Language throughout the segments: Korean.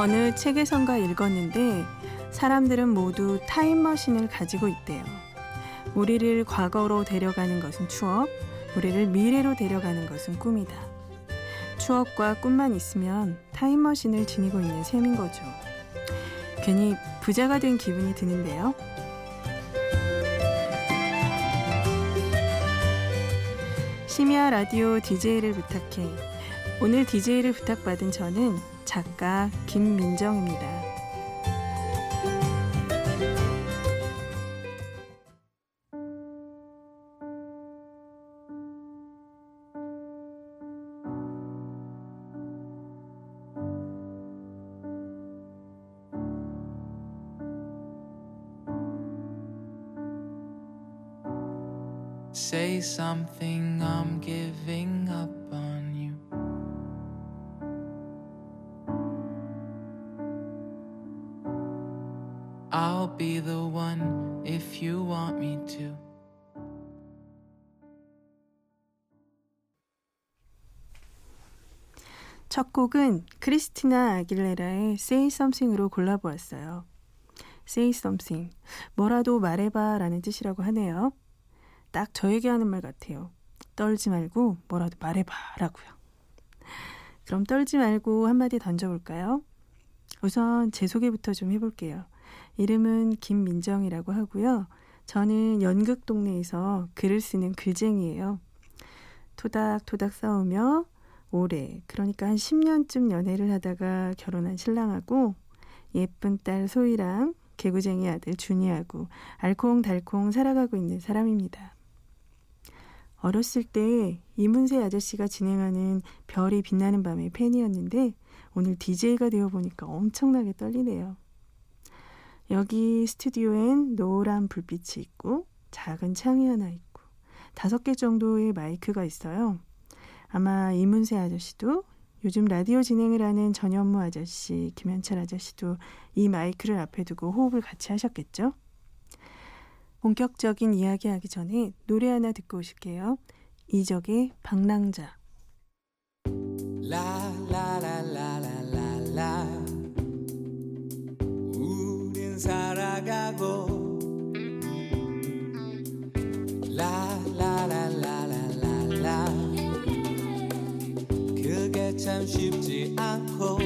어느 책에선가 읽었는데 사람들은 모두 타임머신을 가지고 있대요. 우리를 과거로 데려가는 것은 추억, 우리를 미래로 데려가는 것은 꿈이다. 추억과 꿈만 있으면 타임머신을 지니고 있는 셈인 거죠. 괜히 부자가 된 기분이 드는데요. 심야 라디오 DJ를 부탁해. 오늘 DJ를 부탁받은 저는 작가 김민정입니다. 첫 곡은 크리스티나 아길레라의 Say Something으로 골라보았어요. Say Something. 뭐라도 말해봐 라는 뜻이라고 하네요. 딱 저에게 하는 말 같아요. 떨지 말고 뭐라도 말해봐 라고요. 그럼 떨지 말고 한마디 던져볼까요? 우선 제 소개부터 좀 해볼게요. 이름은 김민정이라고 하고요. 저는 연극 동네에서 글을 쓰는 글쟁이에요. 토닥토닥 싸우며 올해 그러니까 한 10년쯤 연애를 하다가 결혼한 신랑하고 예쁜 딸 소희랑 개구쟁이 아들 준이하고 알콩달콩 살아가고 있는 사람입니다. 어렸을 때 이문세 아저씨가 진행하는 별이 빛나는 밤의 팬이었는데 오늘 DJ가 되어 보니까 엄청나게 떨리네요. 여기 스튜디오엔 노란 불빛이 있고 작은 창이 하나 있고 다섯 개 정도의 마이크가 있어요. 아마 이문세 아저씨도 요즘 라디오 진행을 하는 전현무 아저씨, 김현철 아저씨도 이 마이크를 앞에 두고 호흡을 같이 하셨겠죠? 본격적인 이야기 하기 전에 노래 하나 듣고 오실게요. 이적의 방랑자. 라 참 쉽지 않고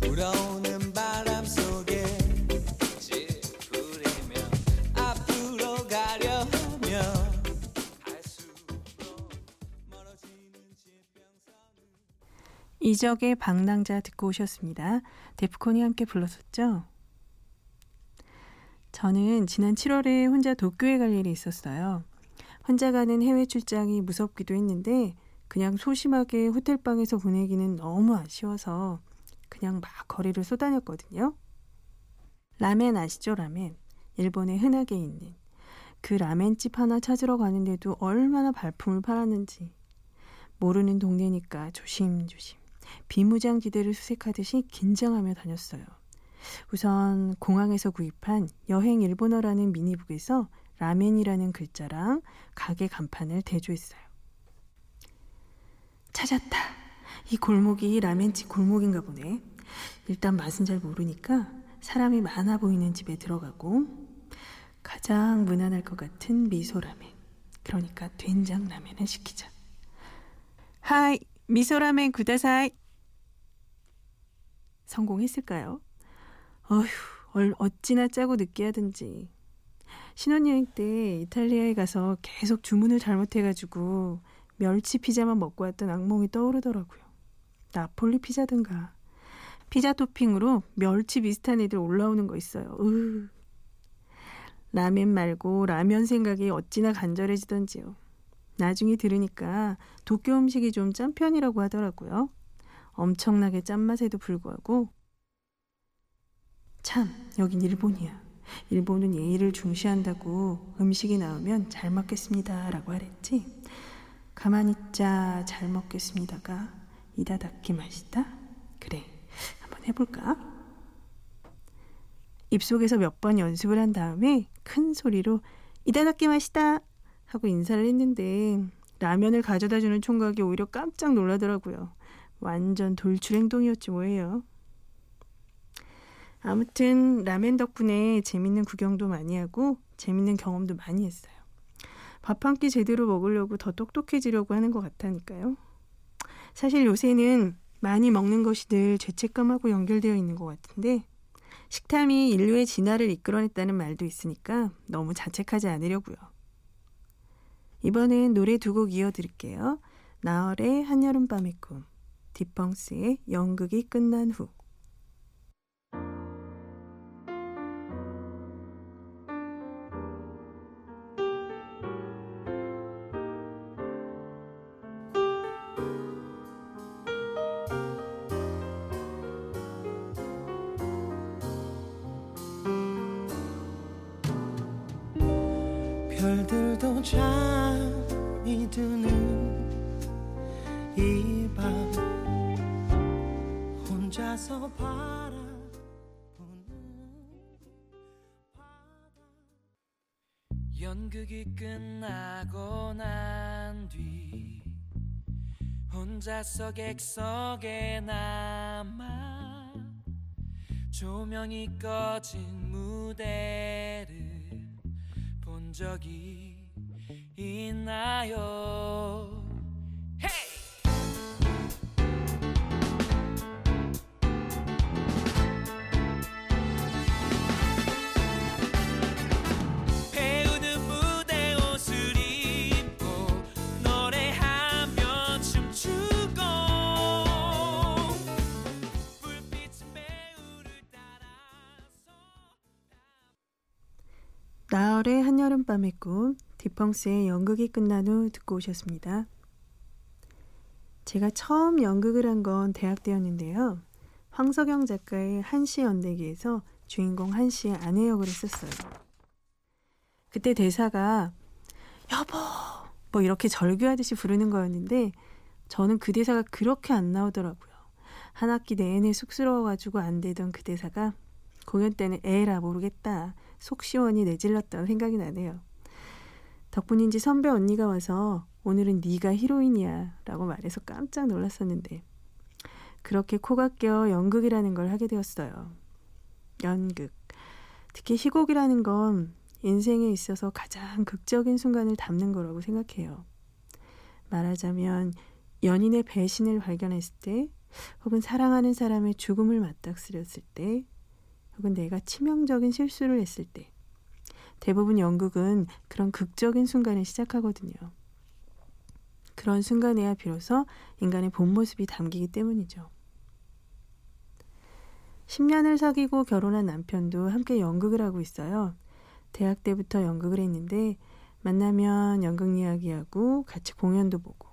불어오는 바람 속에 찌푸리며 앞으로 가려 하며 이적의 방랑자 듣고 오셨습니다. 데프콘이 함께 불렀었죠? 저는 지난 7월에 혼자 도쿄에 갈 일이 있었어요. 혼자 가는 해외 출장이 무섭기도 했는데 그냥 소심하게 호텔방에서 보내기는 너무 아쉬워서 그냥 막 거리를 쏘다녔거든요. 라멘 아시죠, 라멘? 일본에 흔하게 있는 그 라멘집 하나 찾으러 가는데도 얼마나 발품을 팔았는지 모르는 동네니까 조심조심 비무장지대를 수색하듯이 긴장하며 다녔어요. 우선 공항에서 구입한 여행 일본어라는 미니북에서 라멘이라는 글자랑 가게 간판을 대조했어요. 찾았다. 이 골목이 라멘집 골목인가 보네. 일단 맛은 잘 모르니까 사람이 많아 보이는 집에 들어가고 가장 무난할 것 같은 미소라멘. 그러니까 된장 라멘을 시키자. はい、味噌ラーメンください. 성공했을까요? 어휴, 어찌나 짜고 느끼하든지. 신혼여행 때 이탈리아에 가서 계속 주문을 잘못해가지고 멸치 피자만 먹고 왔던 악몽이 떠오르더라고요. 나폴리 피자든가. 피자 토핑으로 멸치 비슷한 애들 올라오는 거 있어요. 으. 라면 말고 라면 생각이 어찌나 간절해지던지요. 나중에 들으니까 도쿄 음식이 좀 짠 편이라고 하더라고요. 엄청나게 짠맛에도 불구하고 참 여긴 일본이야. 일본은 예의를 중시한다고 음식이 나오면 잘 먹겠습니다 라고 하랬지. 가만히 있자 잘 먹겠습니다가 이다닥기 맛있다? 그래 한번 해볼까? 입속에서 몇 번 연습을 한 다음에 큰 소리로 이다닥기 맛있다 하고 인사를 했는데 라면을 가져다 주는 총각이 오히려 깜짝 놀라더라고요. 완전 돌출 행동이었지 뭐예요. 아무튼 라멘 덕분에 재밌는 구경도 많이 하고 재밌는 경험도 많이 했어요. 밥 한 끼 제대로 먹으려고 더 똑똑해지려고 하는 것 같다니까요. 사실 요새는 많이 먹는 것이 늘 죄책감하고 연결되어 있는 것 같은데 식탐이 인류의 진화를 이끌어냈다는 말도 있으니까 너무 자책하지 않으려고요. 이번엔 노래 두 곡 이어드릴게요. 나얼의 한여름밤의 꿈, 디펑스의 연극이 끝난 후. 별들도 잠이 드는 이 밤. 혼자서 바다. 연극이 끝나고 난 뒤 혼자서 객석에 남아 조명이 꺼진 무대를 본 적이 있나요? 한여름밤의 꿈, 디펑스의 연극이 끝난 후 듣고 오셨습니다. 제가 처음 연극을 한 건 대학 때였는데요. 황석영 작가의 한시 연대기에서 주인공 한시의 아내 역을 했었어요. 그때 대사가 여보 뭐 이렇게 절규하듯이 부르는 거였는데 저는 그 대사가 그렇게 안 나오더라고요. 한 학기 내내 쑥스러워가지고 안 되던 그 대사가 공연 때는 에라 모르겠다 속 시원히 내질렀던 생각이 나네요. 덕분인지 선배 언니가 와서 오늘은 네가 히로인이야 라고 말해서 깜짝 놀랐었는데 그렇게 코가 껴 연극이라는 걸 하게 되었어요. 연극. 특히 희곡이라는 건 인생에 있어서 가장 극적인 순간을 담는 거라고 생각해요. 말하자면 연인의 배신을 발견했을 때 혹은 사랑하는 사람의 죽음을 맞닥뜨렸을 때 혹은 내가 치명적인 실수를 했을 때 대부분 연극은 그런 극적인 순간을 시작하거든요. 그런 순간에야 비로소 인간의 본 모습이 담기기 때문이죠. 10년을 사귀고 결혼한 남편도 함께 연극을 하고 있어요. 대학 때부터 연극을 했는데 만나면 연극 이야기하고 같이 공연도 보고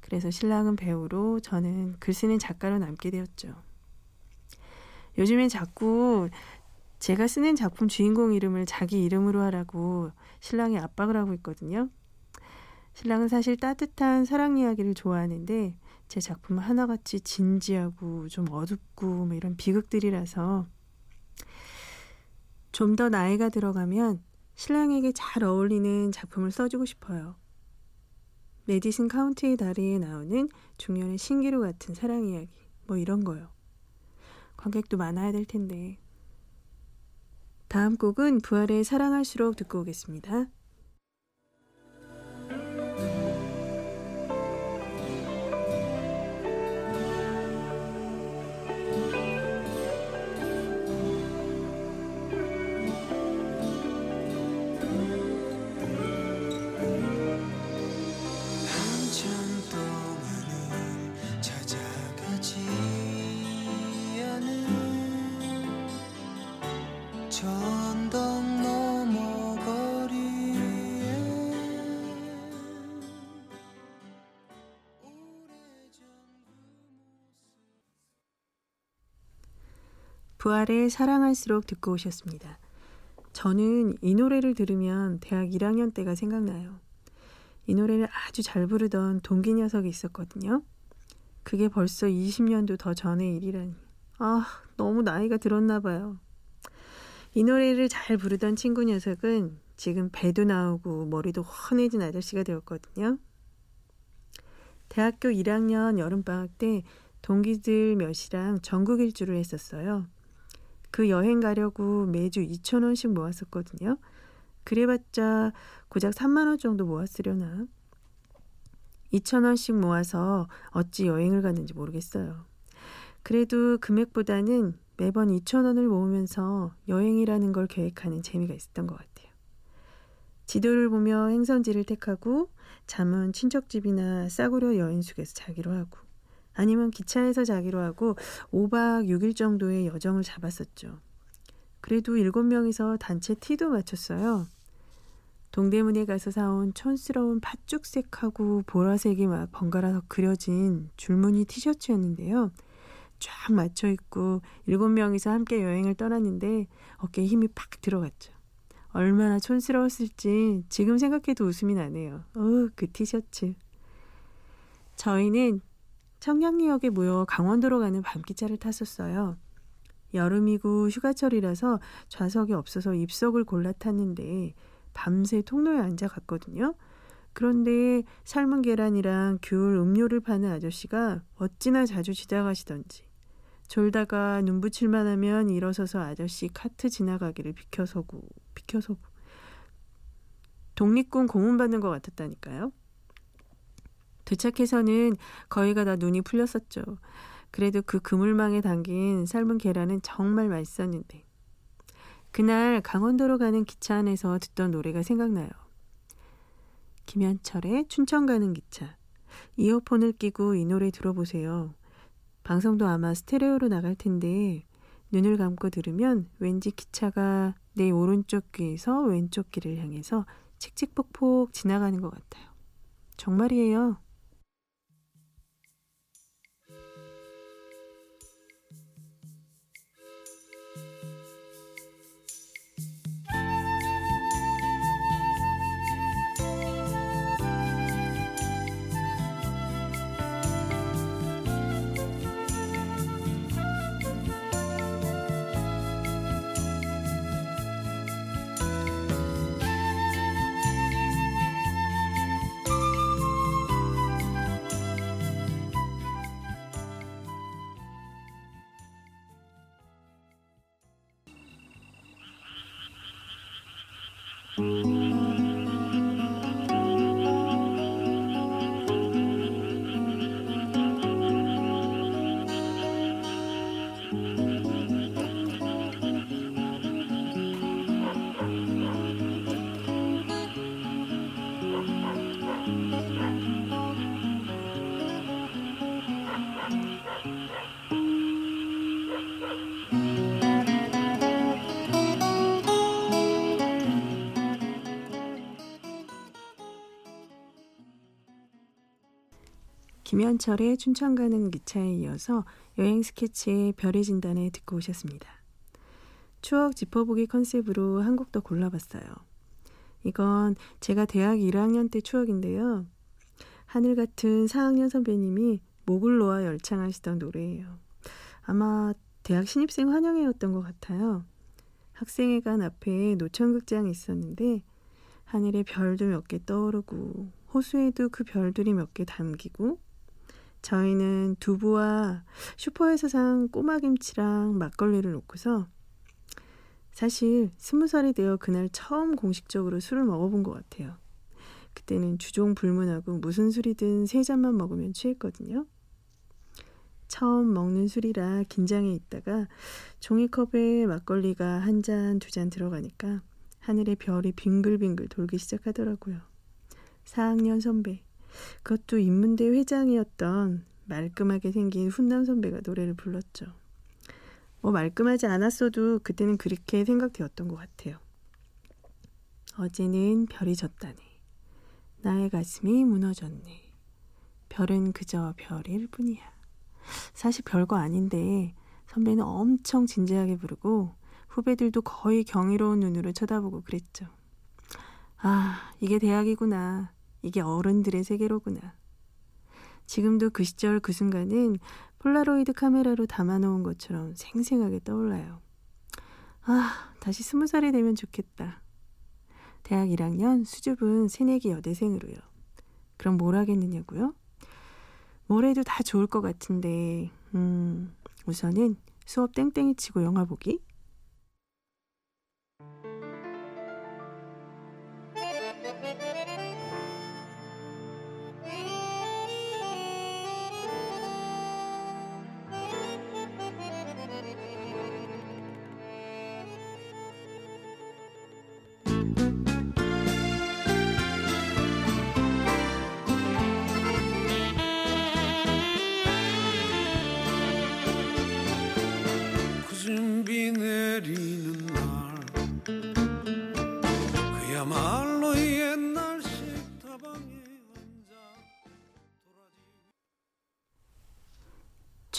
그래서 신랑은 배우로 저는 글 쓰는 작가로 남게 되었죠. 요즘엔 자꾸 제가 쓰는 작품 주인공 이름을 자기 이름으로 하라고 신랑이 압박을 하고 있거든요. 신랑은 사실 따뜻한 사랑 이야기를 좋아하는데 제 작품은 하나같이 진지하고 좀 어둡고 뭐 이런 비극들이라서 좀 더 나이가 들어가면 신랑에게 잘 어울리는 작품을 써주고 싶어요. 메디슨 카운티의 다리에 나오는 중년의 신기루 같은 사랑 이야기 뭐 이런 거요. 관객도 많아야 될 텐데. 다음 곡은 부활의 사랑할수록 듣고 오겠습니다. 부활의 사랑할수록 듣고 오셨습니다. 저는 이 노래를 들으면 대학 1학년 때가 생각나요. 이 노래를 아주 잘 부르던 동기 녀석이 있었거든요. 그게 벌써 20년도 더 전의 일이라니. 아, 너무 나이가 들었나 봐요. 이 노래를 잘 부르던 친구 녀석은 지금 배도 나오고 머리도 훤해진 아저씨가 되었거든요. 대학교 1학년 여름방학 때 동기들 몇이랑 전국 일주를 했었어요. 그 여행 가려고 매주 2천 원씩 모았었거든요. 그래봤자 고작 3만 원 정도 모았으려나. 2천 원씩 모아서 어찌 여행을 갔는지 모르겠어요. 그래도 금액보다는 매번 2천 원을 모으면서 여행이라는 걸 계획하는 재미가 있었던 것 같아요. 지도를 보며 행선지를 택하고 잠은 친척집이나 싸구려 여인숙에서 자기로 하고 아니면 기차에서 자기로 하고 5박 6일 정도의 여정을 잡았었죠. 그래도 7명이서 단체 티도 맞췄어요. 동대문에 가서 사온 촌스러운 팥죽색하고 보라색이 막 번갈아서 그려진 줄무늬 티셔츠였는데요. 쫙 맞춰 입고 일곱 명이서 함께 여행을 떠났는데 어깨에 힘이 팍 들어갔죠. 얼마나 촌스러웠을지 지금 생각해도 웃음이 나네요. 어, 그 티셔츠. 저희는 청량리역에 모여 강원도로 가는 밤기차를 탔었어요. 여름이고 휴가철이라서 좌석이 없어서 입석을 골라 탔는데 밤새 통로에 앉아 갔거든요. 그런데 삶은 계란이랑 귤 음료를 파는 아저씨가 어찌나 자주 지나가시던지 졸다가 눈 붙일만 하면 일어서서 아저씨 카트 지나가기를 비켜서고 비켜서고 독립군 고문 받는 것 같았다니까요. 도착해서는 거의가 다 눈이 풀렸었죠. 그래도 그 그물망에 담긴 삶은 계란은 정말 맛있었는데 그날 강원도로 가는 기차 안에서 듣던 노래가 생각나요. 김현철의 춘천 가는 기차. 이어폰을 끼고 이 노래 들어보세요. 방송도 아마 스테레오로 나갈 텐데 눈을 감고 들으면 왠지 기차가 내 오른쪽 귀에서 왼쪽 귀를 향해서 칙칙폭폭 지나가는 것 같아요. 정말이에요. 김현철의 춘천 가는 기차에 이어서 여행 스케치의 별의 진단에 듣고 오셨습니다. 추억 짚어보기 컨셉으로 한 곡 더 골라봤어요. 이건 제가 대학 1학년 때 추억인데요. 하늘 같은 4학년 선배님이 목을 놓아 열창하시던 노래예요. 아마 대학 신입생 환영회였던 것 같아요. 학생회관 앞에 노천극장이 있었는데 하늘에 별도 몇 개 떠오르고 호수에도 그 별들이 몇 개 담기고 저희는 두부와 슈퍼에서 산 꼬마김치랑 막걸리를 놓고서 사실 스무 살이 되어 그날 처음 공식적으로 술을 먹어본 것 같아요. 그때는 주종 불문하고 무슨 술이든 세 잔만 먹으면 취했거든요. 처음 먹는 술이라 긴장해 있다가 종이컵에 막걸리가 한 잔, 두 잔 들어가니까 하늘에 별이 빙글빙글 돌기 시작하더라고요. 4학년 선배. 그것도 인문대 회장이었던 말끔하게 생긴 훈남 선배가 노래를 불렀죠. 뭐 말끔하지 않았어도 그때는 그렇게 생각되었던 것 같아요. 어제는 별이 졌다네. 나의 가슴이 무너졌네. 별은 그저 별일 뿐이야. 사실 별거 아닌데 선배는 엄청 진지하게 부르고 후배들도 거의 경이로운 눈으로 쳐다보고 그랬죠. 아, 이게 대학이구나. 이게 어른들의 세계로구나. 지금도 그 시절 그 순간은 폴라로이드 카메라로 담아놓은 것처럼 생생하게 떠올라요. 아, 다시 스무 살이 되면 좋겠다. 대학 1학년 수줍은 새내기 여대생으로요. 그럼 뭘 하겠느냐고요? 뭘 해도 다 좋을 것 같은데, 음, 우선은 수업 땡땡이 치고 영화 보기?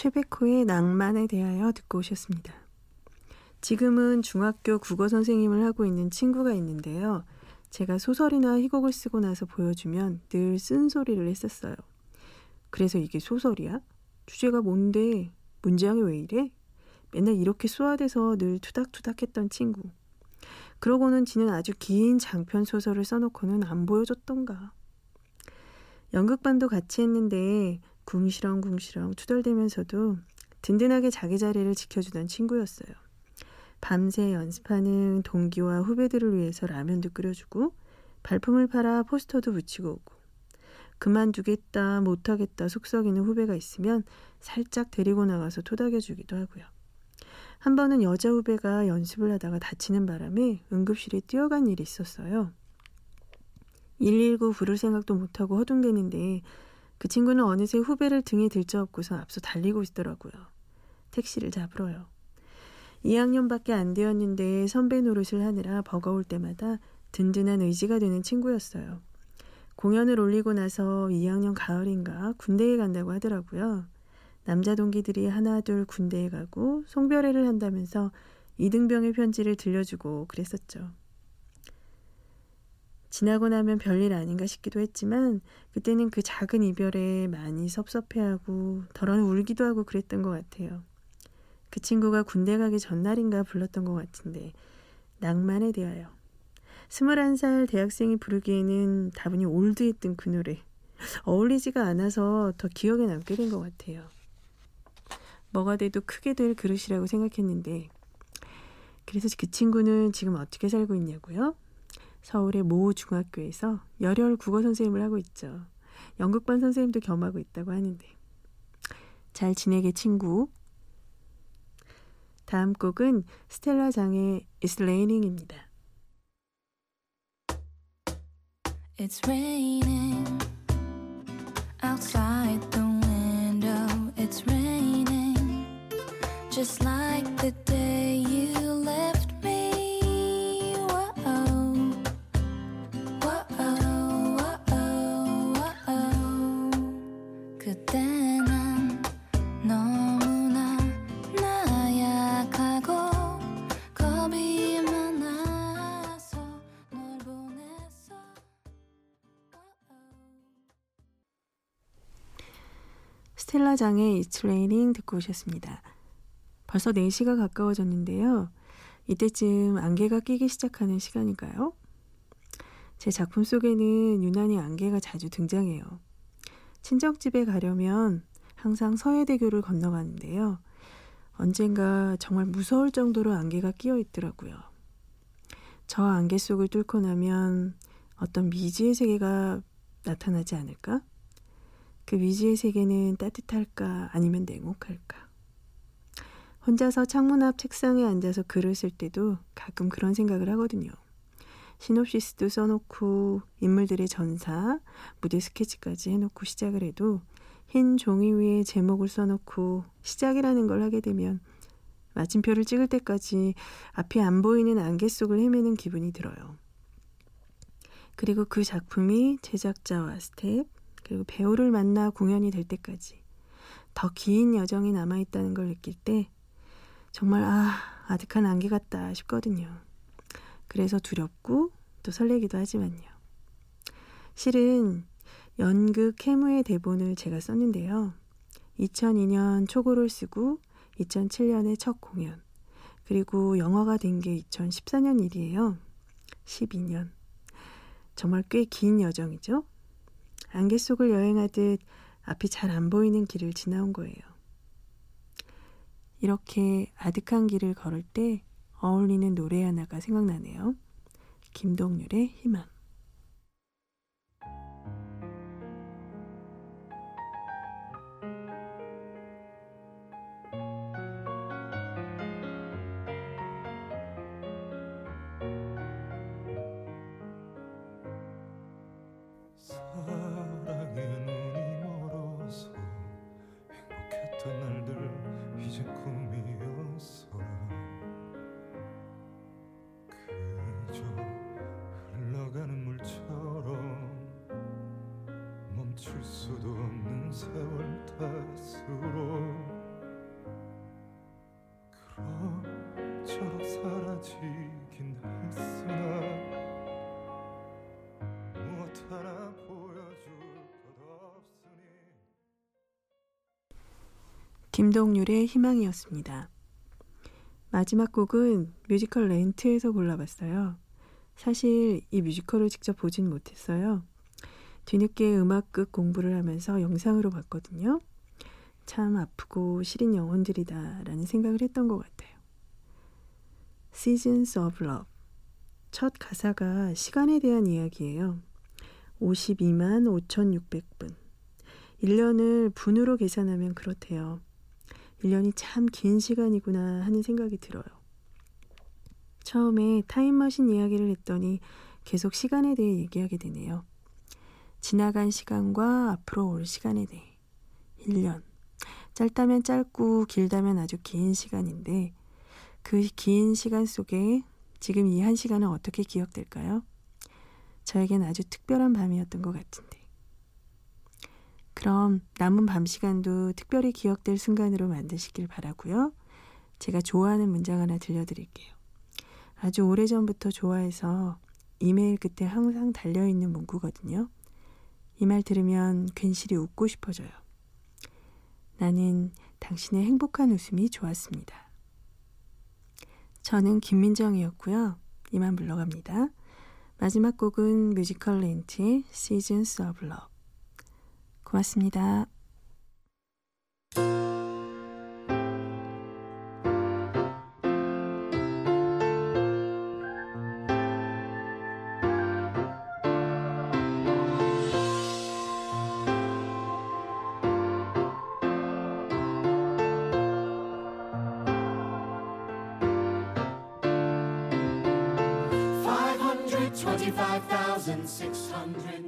최백호의 낭만에 대하여 듣고 오셨습니다. 지금은 중학교 국어 선생님을 하고 있는 친구가 있는데요. 제가 소설이나 희곡을 쓰고 나서 보여주면 늘 쓴소리를 했었어요. 그래서 이게 소설이야? 주제가 뭔데? 문장이 왜 이래? 맨날 이렇게 쏘아대서 늘 투닥투닥 했던 친구. 그러고는 지는 아주 긴 장편 소설을 써놓고는 안 보여줬던가. 연극반도 같이 했는데 궁시렁궁시렁 투덜대면서도 든든하게 자기 자리를 지켜주던 친구였어요. 밤새 연습하는 동기와 후배들을 위해서 라면도 끓여주고 발품을 팔아 포스터도 붙이고 오고 그만두겠다 못하겠다 속썩이는 후배가 있으면 살짝 데리고 나가서 토닥여주기도 하고요. 한 번은 여자 후배가 연습을 하다가 다치는 바람에 응급실에 뛰어간 일이 있었어요. 119 부를 생각도 못하고 허둥대는데 그 친구는 어느새 후배를 등에 들쳐업고서 앞서 달리고 있더라고요. 택시를 잡으러요. 2학년밖에 안 되었는데 선배 노릇을 하느라 버거울 때마다 든든한 의지가 되는 친구였어요. 공연을 올리고 나서 2학년 가을인가 군대에 간다고 하더라고요. 남자 동기들이 하나둘 군대에 가고 송별회를 한다면서 이등병의 편지를 들려주고 그랬었죠. 지나고 나면 별일 아닌가 싶기도 했지만 그때는 그 작은 이별에 많이 섭섭해하고 덜어는 울기도 하고 그랬던 것 같아요. 그 친구가 군대 가기 전날인가 불렀던 것 같은데 낭만에 대하여 스물한 살 대학생이 부르기에는 다분히 올드했던 그 노래 어울리지가 않아서 더 기억에 남게 된 것 같아요. 뭐가 돼도 크게 될 그릇이라고 생각했는데 그래서 그 친구는 지금 어떻게 살고 있냐고요? 서울의 모 중학교에서 열혈 국어 선생님을 하고 있죠. 연극반 선생님도 겸하고 있다고 하는데 잘 지내게 친구. 다음 곡은 스텔라 장의 It's Raining입니다. It's raining outside the window. It's raining just like the day you It's Raining 듣고 오셨습니다. 벌써 4시가 가까워졌는데요. 이때쯤 안개가 끼기 시작하는 시간인가요? 제 작품 속에는 유난히 안개가 자주 등장해요. 친정집에 가려면 항상 서해대교를 건너가는데요. 언젠가 정말 무서울 정도로 안개가 끼어 있더라고요. 저 안개 속을 뚫고 나면 어떤 미지의 세계가 나타나지 않을까? 그 미지의 세계는 따뜻할까 아니면 냉혹할까? 혼자서 창문 앞 책상에 앉아서 글을 쓸 때도 가끔 그런 생각을 하거든요. 시놉시스도 써놓고 인물들의 전사, 무대 스케치까지 해놓고 시작을 해도 흰 종이 위에 제목을 써놓고 시작이라는 걸 하게 되면 마침표를 찍을 때까지 앞이 안 보이는 안개 속을 헤매는 기분이 들어요. 그리고 그 작품이 제작자와 스텝, 그리고 배우를 만나 공연이 될 때까지 더 긴 여정이 남아있다는 걸 느낄 때 정말 아, 아득한 안개 같다 싶거든요. 그래서 두렵고 또 설레기도 하지만요. 실은 연극 해무의 대본을 제가 썼는데요. 2002년 초고를 쓰고 2007년에 첫 공연, 그리고 영화가 된 게 2014년 일이에요. 12년. 정말 꽤 긴 여정이죠. 안개 속을 여행하듯 앞이 잘 안 보이는 길을 지나온 거예요. 이렇게 아득한 길을 걸을 때 어울리는 노래 하나가 생각나네요. 김동률의 희망. 김동률의 희망이었습니다. 마지막 곡은 뮤지컬 렌트에서 골라봤어요. 사실 이 뮤지컬을 직접 보진 못했어요. 뒤늦게 음악극 공부를 하면서 영상으로 봤거든요. 참 아프고 시린 영혼들이다라는 생각을 했던 것 같아요. Seasons of Love. 첫 가사가 시간에 대한 이야기예요. 52만 5,600분. 1년을 분으로 계산하면 그렇대요. 1년이 참 긴 시간이구나 하는 생각이 들어요. 처음에 타임머신 이야기를 했더니 계속 시간에 대해 얘기하게 되네요. 지나간 시간과 앞으로 올 시간에 대해. 1년. 짧다면 짧고 길다면 아주 긴 시간인데 그 긴 시간 속에 지금 이 한 시간은 어떻게 기억될까요? 저에겐 아주 특별한 밤이었던 것 같은데. 그럼 남은 밤 시간도 특별히 기억될 순간으로 만드시길 바라고요. 제가 좋아하는 문장 하나 들려드릴게요. 아주 오래전부터 좋아해서 이메일 끝에 항상 달려있는 문구거든요. 이 말 들으면 괜시리 웃고 싶어져요. 나는 당신의 행복한 웃음이 좋았습니다. 저는 김민정이었고요. 이만 물러갑니다. 마지막 곡은 뮤지컬 렌트의 Seasons of Love. 고맙습니다. Five hundred twenty-five thousand six hundred million.